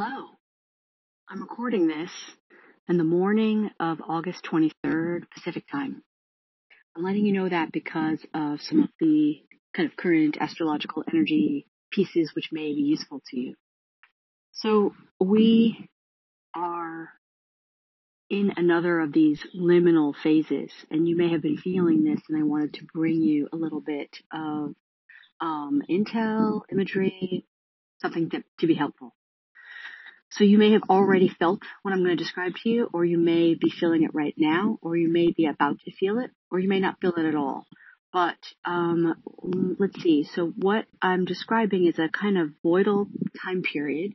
Hello. I'm recording this in the morning of August 23rd Pacific time. I'm letting you know that because of some of the kind of current astrological energy pieces which may be useful to you. So we are in another of these liminal phases and you may have been feeling this and I wanted to bring you a little bit of um, intel, imagery, something to, to be helpful. So you may have already felt what I'm going to describe to you, or you may be feeling it right now, or you may be about to feel it, or you may not feel it at all. But um, let's see. So what I'm describing is a kind of voidal time period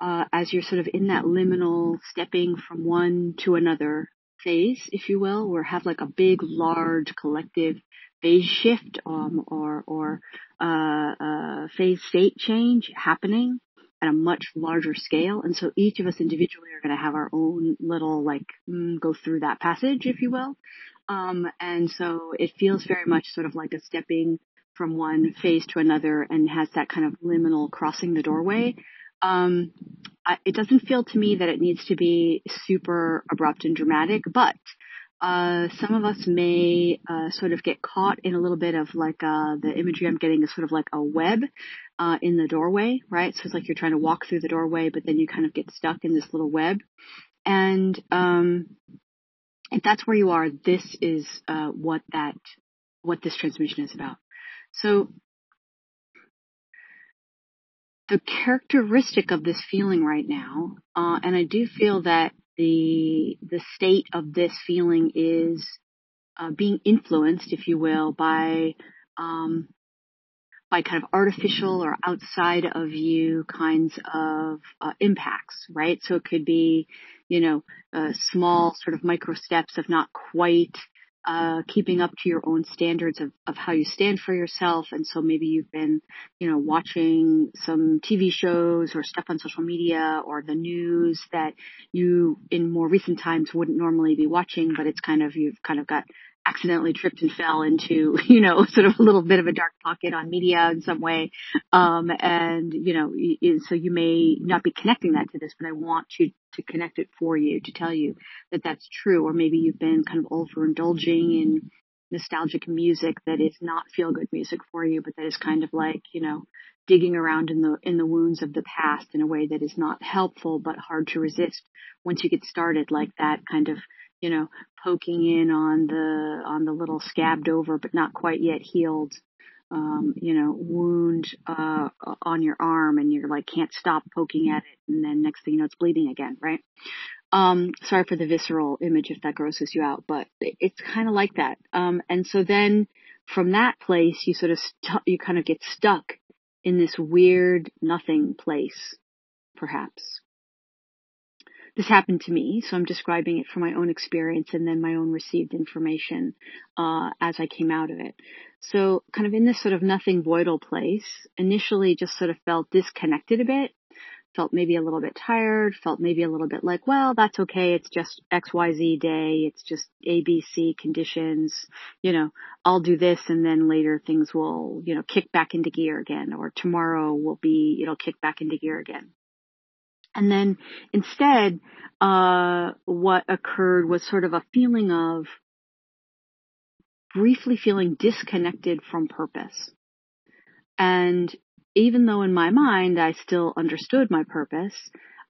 uh, as you're sort of in that liminal stepping from one to another phase, if you will, or have like a big, large collective phase shift um, or or uh, uh, phase state change happening at a much larger scale. And so each of us individually are going to have our own little like mm, go through that passage, if you will. Um, and so it feels very much sort of like a stepping from one phase to another and has that kind of liminal crossing the doorway. Um, I, it doesn't feel to me that it needs to be super abrupt and dramatic, but uh, some of us may uh, sort of get caught in a little bit of like uh, the imagery I'm getting is sort of like a web uh, in the doorway, right? So it's like you're trying to walk through the doorway, but then you kind of get stuck in this little web. And um, if that's where you are, this is uh, what that what this transmission is about. So the characteristic of this feeling right now, uh, and I do feel that the the state of this feeling is uh, being influenced, if you will, by um, by kind of artificial or outside of you kinds of uh, impacts, right? So it could be, you know, uh, small sort of micro steps of not quite uh, keeping up to your own standards of, of how you stand for yourself. And so maybe you've been, you know, watching some TV shows or stuff on social media or the news that you in more recent times wouldn't normally be watching, but it's kind of, you've kind of got accidentally tripped and fell into, you know, sort of a little bit of a dark pocket on media in some way. Um, and, you know, so you may not be connecting that to this, but I want to, to connect it for you to tell you that that's true. Or maybe you've been kind of overindulging in nostalgic music that is not feel good music for you, but that is kind of like, you know, digging around in the, in the wounds of the past in a way that is not helpful, but hard to resist once you get started like that kind of you know, poking in on the on the little scabbed over but not quite yet healed um, you know, wound uh, on your arm and you're like can't stop poking at it and then next thing you know it's bleeding again, right? Um, sorry for the visceral image if that grosses you out, but it's kind of like that. Um, and so then from that place you sort of you kind of get stuck in this weird nothing place, perhaps this happened to me, so I'm describing it from my own experience and then my own received information uh, as I came out of it. So, kind of in this sort of nothing voidal place, initially just sort of felt disconnected a bit, felt maybe a little bit tired, felt maybe a little bit like, well, that's okay. It's just XYZ day. It's just ABC conditions. You know, I'll do this and then later things will, you know, kick back into gear again or tomorrow will be, it'll kick back into gear again. And then instead, uh, what occurred was sort of a feeling of briefly feeling disconnected from purpose. And even though in my mind I still understood my purpose,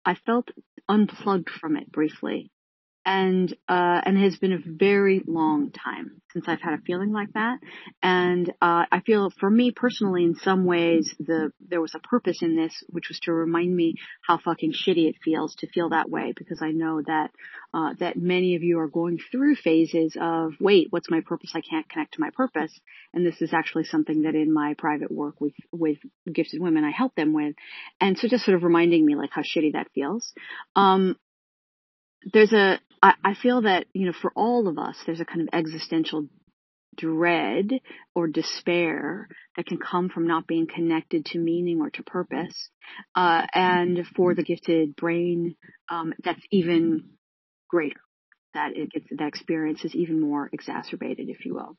I felt unplugged from it briefly and uh, and it has been a very long time since I've had a feeling like that. And uh, I feel, for me personally, in some ways, the there was a purpose in this, which was to remind me how fucking shitty it feels to feel that way, because I know that uh, that many of you are going through phases of, wait, what's my purpose? I can't connect to my purpose. And this is actually something that in my private work with with gifted women, I help them with. And so, just sort of reminding me like how shitty that feels. Um, there's a I, I feel that you know for all of us there's a kind of existential dread or despair that can come from not being connected to meaning or to purpose. Uh, and for the gifted brain um, that's even greater. That it that experience is even more exacerbated if you will.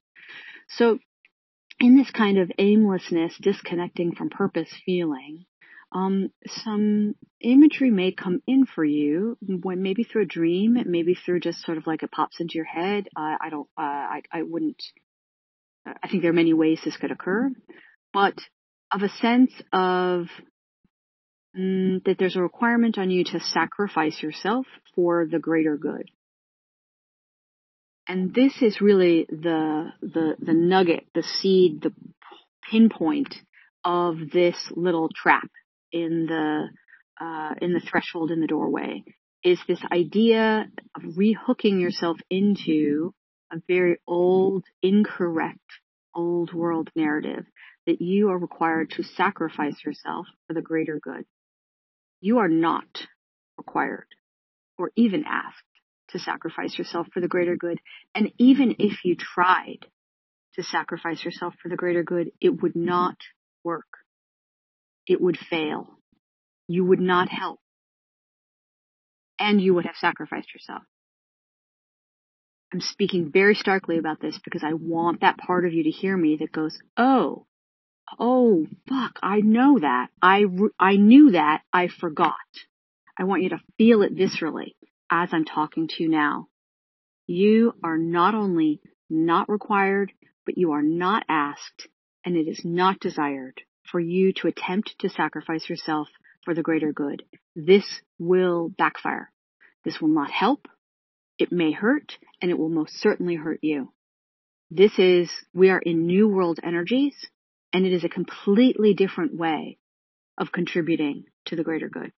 So in this kind of aimlessness disconnecting from purpose feeling um, some imagery may come in for you when maybe through a dream, maybe through just sort of like it pops into your head. Uh, I don't, uh, I, I wouldn't, I think there are many ways this could occur, but of a sense of mm, that there's a requirement on you to sacrifice yourself for the greater good. And this is really the, the, the nugget, the seed, the pinpoint of this little trap in the uh, in the threshold in the doorway is this idea of rehooking yourself into a very old, incorrect, old world narrative that you are required to sacrifice yourself for the greater good. You are not required or even asked to sacrifice yourself for the greater good. And even if you tried to sacrifice yourself for the greater good, it would not work. It would fail you would not help. And you would have sacrificed yourself. I'm speaking very starkly about this because I want that part of you to hear me that goes, oh, oh, fuck, I know that. I, I knew that. I forgot. I want you to feel it viscerally as I'm talking to you now. You are not only not required, but you are not asked, and it is not desired for you to attempt to sacrifice yourself for the greater good. This will backfire. This will not help. It may hurt and it will most certainly hurt you. This is, we are in new world energies and it is a completely different way of contributing to the greater good.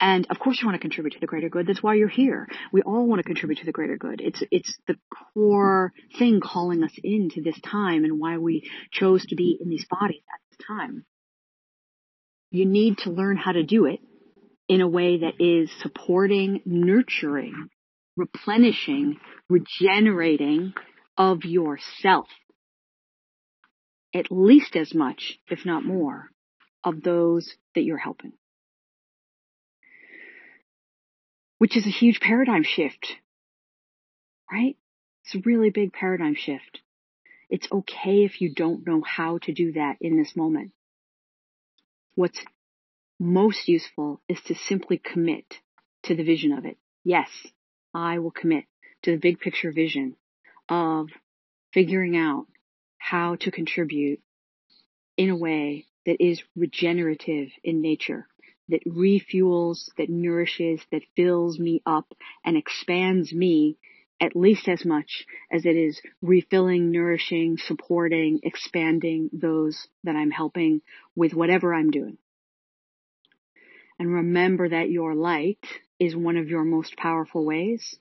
And of course you want to contribute to the greater good. That's why you're here. We all want to contribute to the greater good. It's, it's the core thing calling us into this time and why we chose to be in these bodies at time you need to learn how to do it in a way that is supporting, nurturing, replenishing, regenerating of yourself. At least as much, if not more, of those that you're helping. Which is a huge paradigm shift, right? It's a really big paradigm shift. It's okay if you don't know how to do that in this moment what's most useful is to simply commit to the vision of it. Yes, I will commit to the big picture vision of figuring out how to contribute in a way that is regenerative in nature, that refuels, that nourishes, that fills me up and expands me at least as much as it is refilling, nourishing, supporting, expanding those that I'm helping with whatever I'm doing. And remember that your light is one of your most powerful ways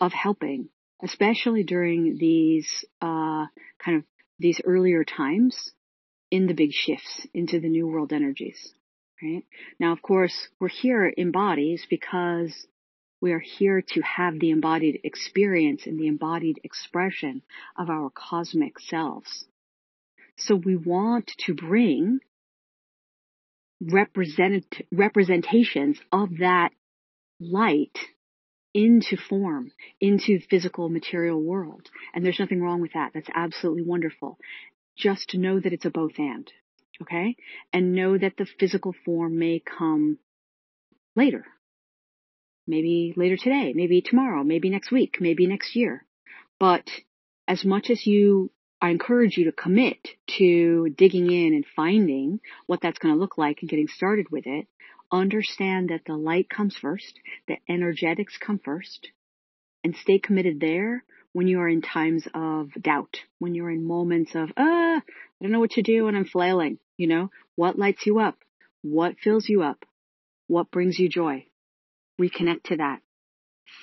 of helping, especially during these uh, kind of these earlier times in the big shifts into the new world energies. Right now, of course, we're here in bodies because we are here to have the embodied experience and the embodied expression of our cosmic selves. So we want to bring represent, representations of that light into form, into physical material world. And there's nothing wrong with that. That's absolutely wonderful. Just know that it's a both and. Okay? And know that the physical form may come later maybe later today, maybe tomorrow, maybe next week, maybe next year. But as much as you, I encourage you to commit to digging in and finding what that's going to look like and getting started with it, understand that the light comes first, the energetics come first, and stay committed there when you are in times of doubt, when you're in moments of, ah, I don't know what to do and I'm flailing, you know, what lights you up? What fills you up? What brings you joy? Reconnect to that.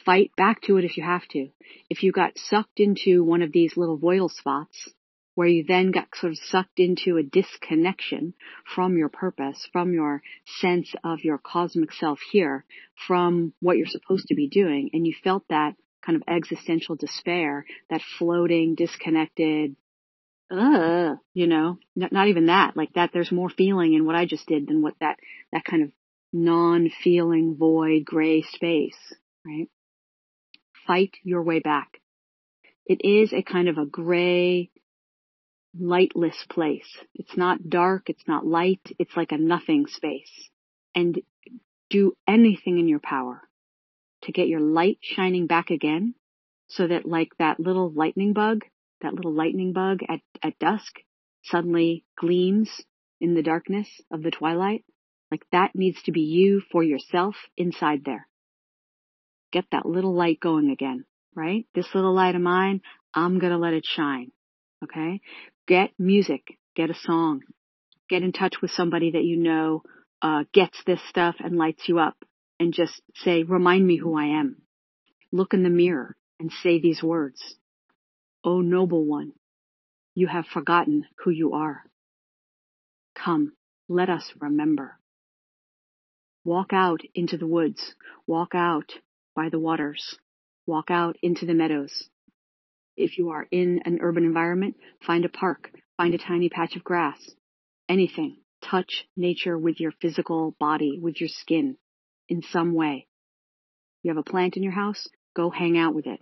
Fight back to it if you have to. If you got sucked into one of these little voidal spots, where you then got sort of sucked into a disconnection from your purpose, from your sense of your cosmic self here, from what you're supposed to be doing, and you felt that kind of existential despair, that floating, disconnected, uh, you know, not, not even that, like that, there's more feeling in what I just did than what that, that kind of non-feeling void gray space, right? Fight your way back. It is a kind of a gray, lightless place. It's not dark. It's not light. It's like a nothing space. And do anything in your power to get your light shining back again so that like that little lightning bug, that little lightning bug at, at dusk suddenly gleams in the darkness of the twilight. Like that needs to be you for yourself inside there. Get that little light going again, right? This little light of mine, I'm going to let it shine. Okay. Get music, get a song, get in touch with somebody that you know, uh, gets this stuff and lights you up and just say, remind me who I am. Look in the mirror and say these words. O oh, noble one, you have forgotten who you are. Come, let us remember. Walk out into the woods. Walk out by the waters. Walk out into the meadows. If you are in an urban environment, find a park, find a tiny patch of grass, anything. Touch nature with your physical body, with your skin, in some way. You have a plant in your house, go hang out with it.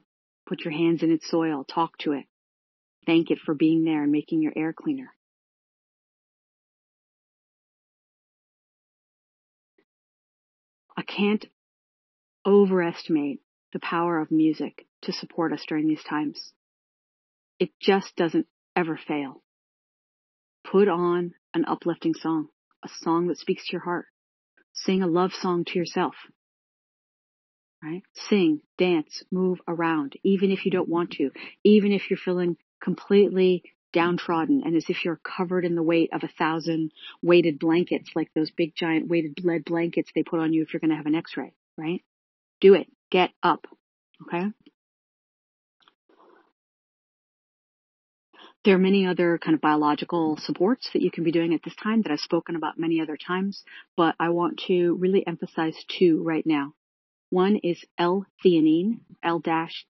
Put your hands in its soil, talk to it. Thank it for being there and making your air cleaner. I can't overestimate the power of music to support us during these times. It just doesn't ever fail. Put on an uplifting song, a song that speaks to your heart. Sing a love song to yourself. Right? Sing, dance, move around, even if you don't want to, even if you're feeling completely downtrodden and as if you're covered in the weight of a thousand weighted blankets, like those big giant weighted lead blankets they put on you if you're going to have an x-ray, right? Do it. Get up. Okay? There are many other kind of biological supports that you can be doing at this time that I've spoken about many other times, but I want to really emphasize two right now. One is L-theanine, L-T-H-E-A-N-I-N-E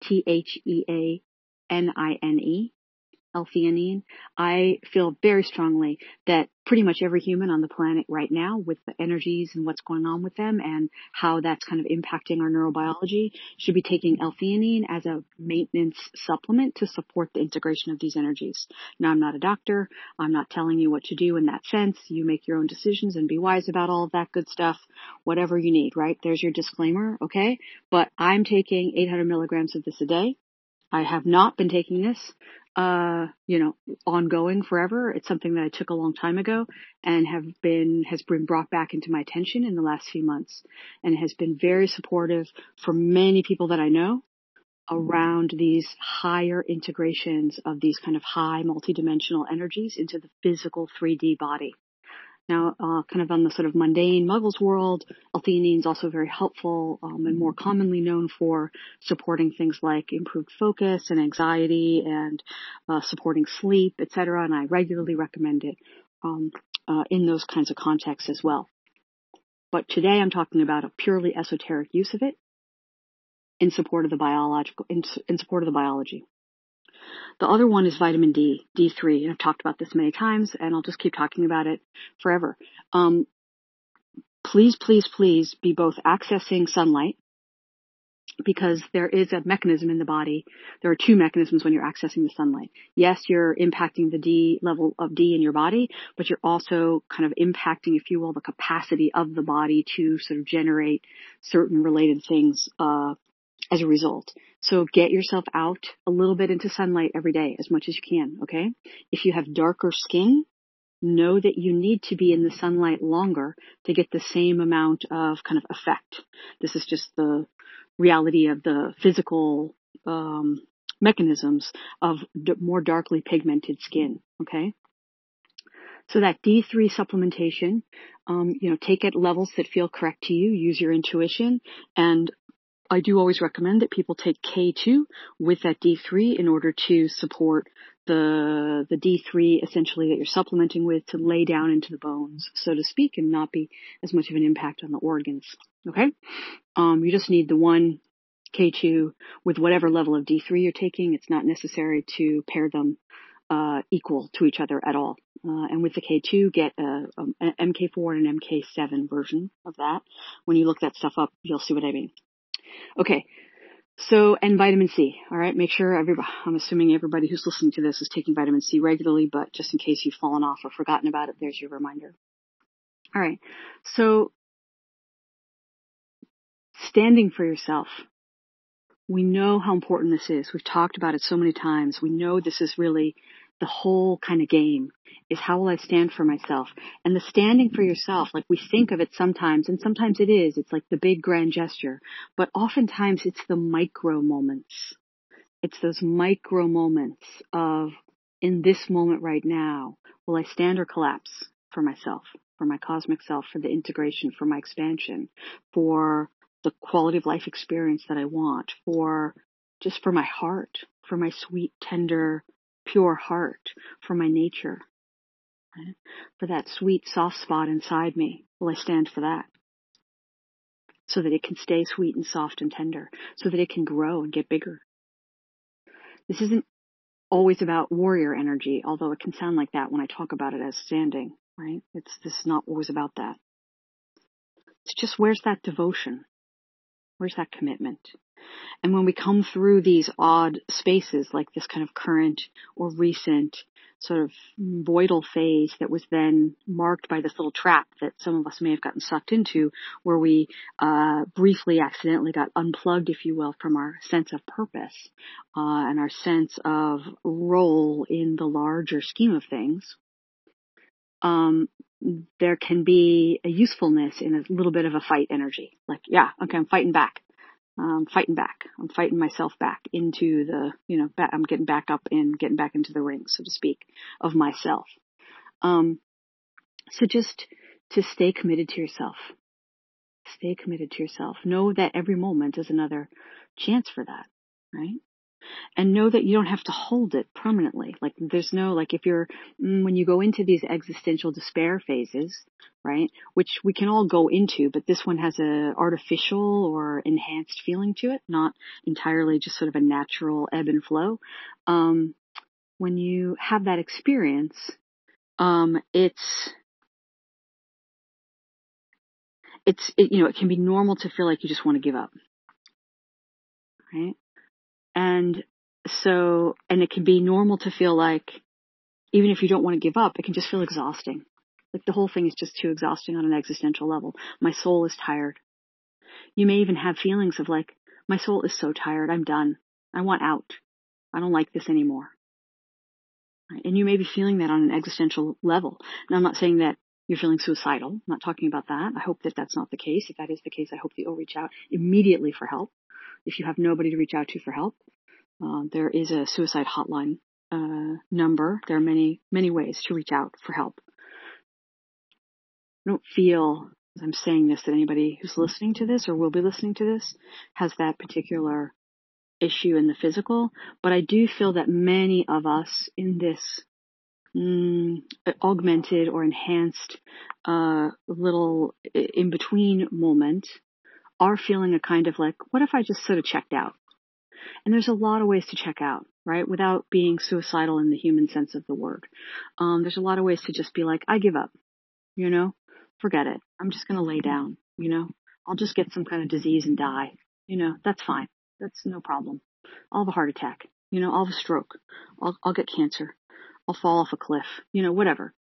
L-theanine. I feel very strongly that pretty much every human on the planet right now with the energies and what's going on with them and how that's kind of impacting our neurobiology should be taking L-theanine as a maintenance supplement to support the integration of these energies. Now I'm not a doctor. I'm not telling you what to do in that sense. You make your own decisions and be wise about all of that good stuff. Whatever you need, right? There's your disclaimer. Okay. But I'm taking 800 milligrams of this a day. I have not been taking this uh, you know, ongoing forever. It's something that I took a long time ago and have been, has been brought back into my attention in the last few months and has been very supportive for many people that I know around these higher integrations of these kind of high multidimensional energies into the physical 3D body. Now, uh, kind of on the sort of mundane muggles world, L-theanine is also very helpful um, and more commonly known for supporting things like improved focus and anxiety and uh, supporting sleep, etc. And I regularly recommend it um, uh, in those kinds of contexts as well. But today I'm talking about a purely esoteric use of it in support of the biological, in, in support of the biology. The other one is vitamin D, D3. And I've talked about this many times and I'll just keep talking about it forever. Um, please, please, please be both accessing sunlight because there is a mechanism in the body. There are two mechanisms when you're accessing the sunlight. Yes, you're impacting the D level of D in your body, but you're also kind of impacting, if you will, the capacity of the body to sort of generate certain related things, uh, as a result. So get yourself out a little bit into sunlight every day as much as you can, okay? If you have darker skin, know that you need to be in the sunlight longer to get the same amount of kind of effect. This is just the reality of the physical um, mechanisms of d- more darkly pigmented skin, okay? So that D3 supplementation, um, you know, take at levels that feel correct to you, use your intuition, and I do always recommend that people take K2 with that D3 in order to support the, the D3 essentially that you're supplementing with to lay down into the bones, so to speak, and not be as much of an impact on the organs. Okay? Um, you just need the one K2 with whatever level of D3 you're taking. It's not necessary to pair them uh, equal to each other at all. Uh, and with the K2, get a, a, MK4 and an MK7 version of that. When you look that stuff up, you'll see what I mean. Okay. So, and vitamin C, all right? Make sure everybody, I'm assuming everybody who's listening to this is taking vitamin C regularly, but just in case you've fallen off or forgotten about it, there's your reminder. All right. So, standing for yourself. We know how important this is. We've talked about it so many times. We know this is really the whole kind of game is how will I stand for myself? And the standing for yourself, like we think of it sometimes, and sometimes it is, it's like the big grand gesture, but oftentimes it's the micro moments. It's those micro moments of, in this moment right now, will I stand or collapse for myself, for my cosmic self, for the integration, for my expansion, for the quality of life experience that I want, for just for my heart, for my sweet, tender, pure heart, for my nature, for that sweet soft spot inside me. Will I stand for that? So that it can stay sweet and soft and tender, so that it can grow and get bigger. This isn't always about warrior energy, although it can sound like that when I talk about it as standing, right? It's, this is not always about that. It's just where's that devotion? Where's that commitment? And when we come through these odd spaces, like this kind of current or recent sort of voidal phase that was then marked by this little trap that some of us may have gotten sucked into, where we uh, briefly accidentally got unplugged, if you will, from our sense of purpose uh, and our sense of role in the larger scheme of things. Um, there can be a usefulness in a little bit of a fight energy. Like, yeah, okay, I'm fighting back. I'm fighting back. I'm fighting myself back into the, you know, back, I'm getting back up and getting back into the ring, so to speak, of myself. Um, so just to stay committed to yourself. Stay committed to yourself. Know that every moment is another chance for that, right? And know that you don't have to hold it permanently. Like there's no, like if you're, mm, when you go into these existential despair phases, right, which we can all go into, but this one has a artificial or enhanced feeling to it, not entirely just sort of a natural ebb and flow. Um, when you have that experience, um, it's, it's, it, you know, it can be normal to feel like you just want to give up. Right? And so, and it can be normal to feel like, even if you don't want to give up, it can just feel exhausting. Like the whole thing is just too exhausting on an existential level. My soul is tired. You may even have feelings of like, my soul is so tired. I'm done. I want out. I don't like this anymore. And you may be feeling that on an existential level. Now, I'm not saying that you're feeling suicidal. I'm not talking about that. I hope that that's not the case. If that is the case, I hope that you'll reach out immediately for help. If you have nobody to reach out to for help, uh, there is a suicide hotline uh, number. There are many, many ways to reach out for help. I don't feel, as I'm saying this, that anybody who's listening to this or will be listening to this has that particular issue in the physical, but I do feel that many of us in this mm, augmented or enhanced uh, little in between moment are feeling a kind of like, what if I just sort of checked out? And there's a lot of ways to check out, right? Without being suicidal in the human sense of the word. Um, there's a lot of ways to just be like, I give up, you know, forget it. I'm just going to lay down, you know, I'll just get some kind of disease and die, you know, that's fine. That's no problem. I'll have a heart attack, you know, I'll have a stroke. I'll, I'll get cancer. I'll fall off a cliff, you know, whatever.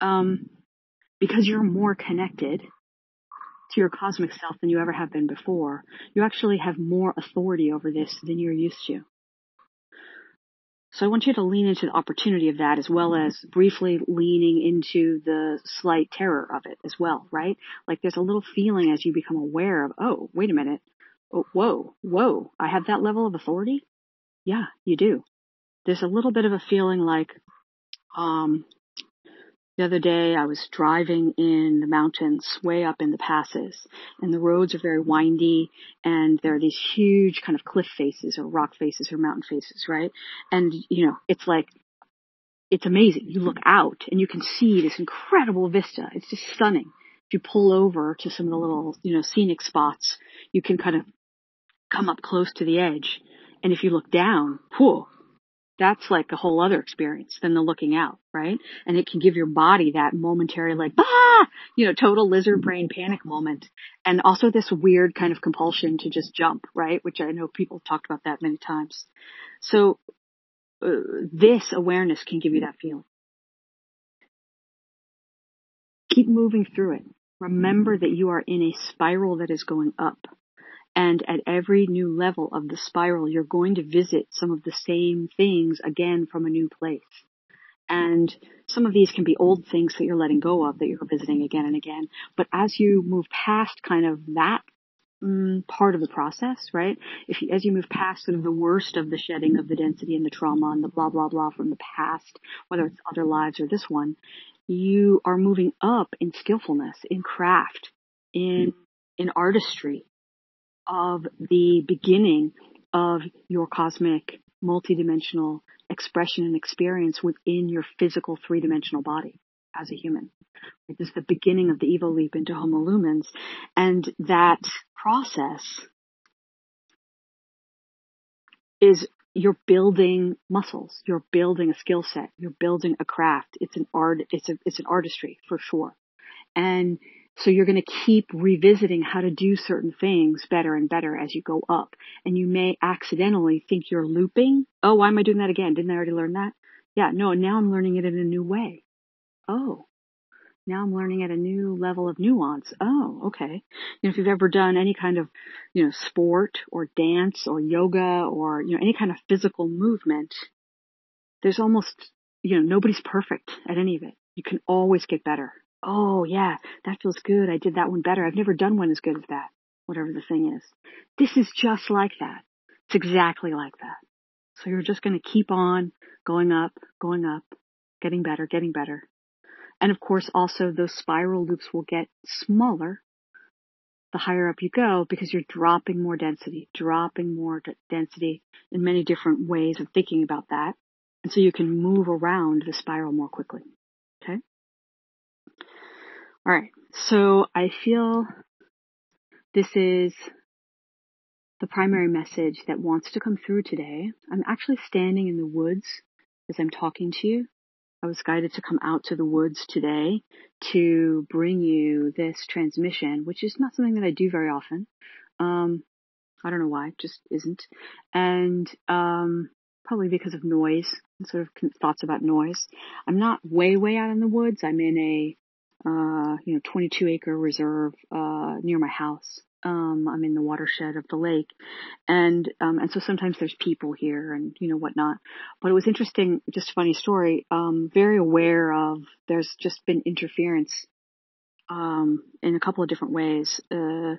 Um, because you're more connected to your cosmic self than you ever have been before. You actually have more authority over this than you're used to. So I want you to lean into the opportunity of that as well as briefly leaning into the slight terror of it as well, right? Like there's a little feeling as you become aware of, oh, wait a minute. Oh, whoa, whoa, I have that level of authority? Yeah, you do. There's a little bit of a feeling like, um, the other day I was driving in the mountains way up in the passes and the roads are very windy and there are these huge kind of cliff faces or rock faces or mountain faces, right? And you know, it's like, it's amazing. You look out and you can see this incredible vista. It's just stunning. If you pull over to some of the little, you know, scenic spots, you can kind of come up close to the edge. And if you look down, whoa, that's like a whole other experience than the looking out, right? And it can give your body that momentary like, ah, you know, total lizard brain panic moment. And also this weird kind of compulsion to just jump, right? Which I know people have talked about that many times. So uh, this awareness can give you that feeling. Keep moving through it. Remember that you are in a spiral that is going up. And at every new level of the spiral, you're going to visit some of the same things again from a new place. And some of these can be old things that you're letting go of that you're visiting again and again. But as you move past kind of that mm, part of the process, right? If you, as you move past sort of the worst of the shedding of the density and the trauma and the blah blah blah from the past, whether it's other lives or this one, you are moving up in skillfulness, in craft, in in artistry, of the beginning of your cosmic multidimensional expression and experience within your physical three-dimensional body as a human. This is the beginning of the Evo leap into Homo lumens. And that process is you're building muscles, you're building a skill set, you're building a craft. It's an art, it's a, it's an artistry for sure. And so you're going to keep revisiting how to do certain things better and better as you go up. And you may accidentally think you're looping. Oh, why am I doing that again? Didn't I already learn that? Yeah, no, now I'm learning it in a new way. Oh, now I'm learning at a new level of nuance. Oh, okay. You know, if you've ever done any kind of, you know, sport or dance or yoga or, you know, any kind of physical movement, there's almost, you know, nobody's perfect at any of it. You can always get better oh yeah, that feels good. I did that one better. I've never done one as good as that. Whatever the thing is. This is just like that. It's exactly like that. So you're just going to keep on going up, going up, getting better, getting better. And of course also those spiral loops will get smaller the higher up you go because you're dropping more density, dropping more d- density in many different ways of thinking about that. And so you can move around the spiral more quickly. Okay. All right. So I feel this is the primary message that wants to come through today. I'm actually standing in the woods as I'm talking to you. I was guided to come out to the woods today to bring you this transmission, which is not something that I do very often. Um, I don't know why, it just isn't. And um, probably because of noise sort of thoughts about noise. I'm not way, way out in the woods. I'm in a uh, you know, 22 acre reserve, uh, near my house. Um, I'm in the watershed of the lake and, um, and so sometimes there's people here and, you know, whatnot. But it was interesting, just a funny story, um, very aware of there's just been interference, um, in a couple of different ways, uh,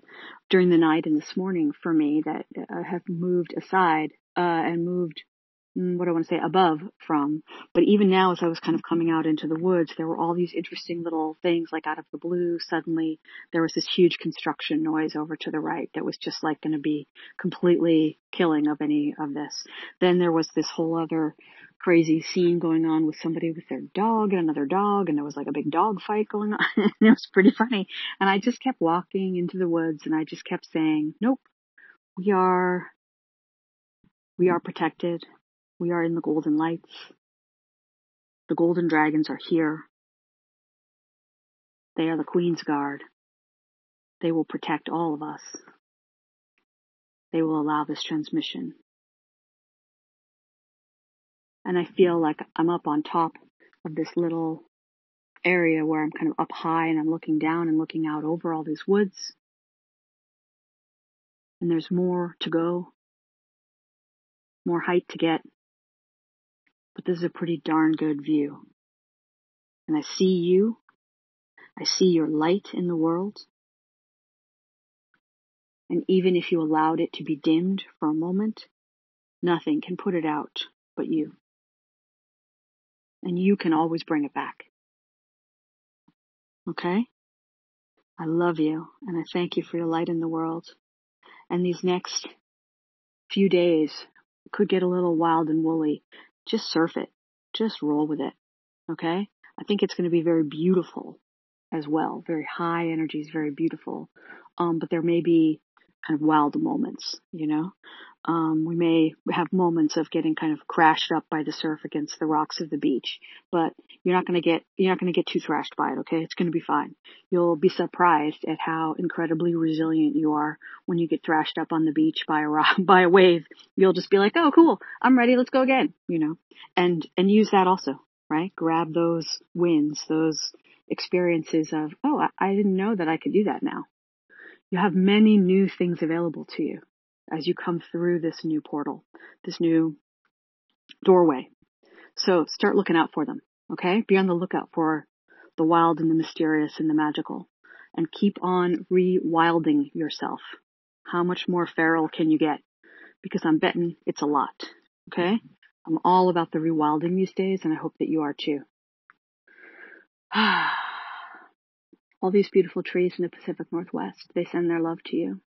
during the night and this morning for me that uh, have moved aside, uh, and moved Mm, what do I want to say, above from. But even now, as I was kind of coming out into the woods, there were all these interesting little things like out of the blue. Suddenly there was this huge construction noise over to the right that was just like going to be completely killing of any of this. Then there was this whole other crazy scene going on with somebody with their dog and another dog and there was like a big dog fight going on. it was pretty funny. And I just kept walking into the woods and I just kept saying, nope, we are, we are protected we are in the golden lights. The golden dragons are here. They are the Queen's Guard. They will protect all of us. They will allow this transmission. And I feel like I'm up on top of this little area where I'm kind of up high and I'm looking down and looking out over all these woods. And there's more to go, more height to get but this is a pretty darn good view. And I see you. I see your light in the world. And even if you allowed it to be dimmed for a moment, nothing can put it out but you. And you can always bring it back. Okay? I love you and I thank you for your light in the world. And these next few days could get a little wild and woolly just surf it. Just roll with it. Okay? I think it's going to be very beautiful as well. Very high energy is very beautiful. Um, but there may be kind of wild moments, you know. Um, we may have moments of getting kind of crashed up by the surf against the rocks of the beach, but you're not going to get, you're not going to get too thrashed by it, okay? It's going to be fine. You'll be surprised at how incredibly resilient you are when you get thrashed up on the beach by a rock, by a wave. You'll just be like, oh cool, I'm ready, let's go again, you know, and, and use that also, right? Grab those wins, those experiences of, oh, I, I didn't know that I could do that now. You have many new things available to you as you come through this new portal, this new doorway. So start looking out for them. Okay. Be on the lookout for the wild and the mysterious and the magical and keep on rewilding yourself. How much more feral can you get? Because I'm betting it's a lot. Okay. I'm all about the rewilding these days and I hope that you are too. Ah. All these beautiful trees in the Pacific Northwest, they send their love to you.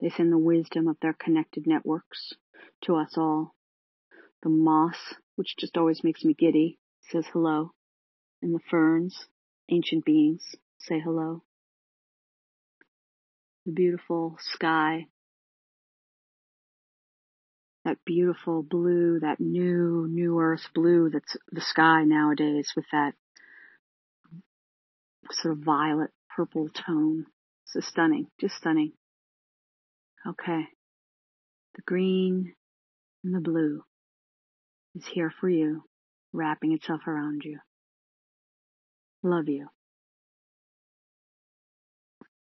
They send the wisdom of their connected networks to us all. The moss, which just always makes me giddy, says hello. And the ferns, ancient beings, say hello. The beautiful sky, that beautiful blue, that new, new earth blue that's the sky nowadays with that sort of violet purple tone. So stunning, just stunning. Okay. The green and the blue is here for you, wrapping itself around you. Love you.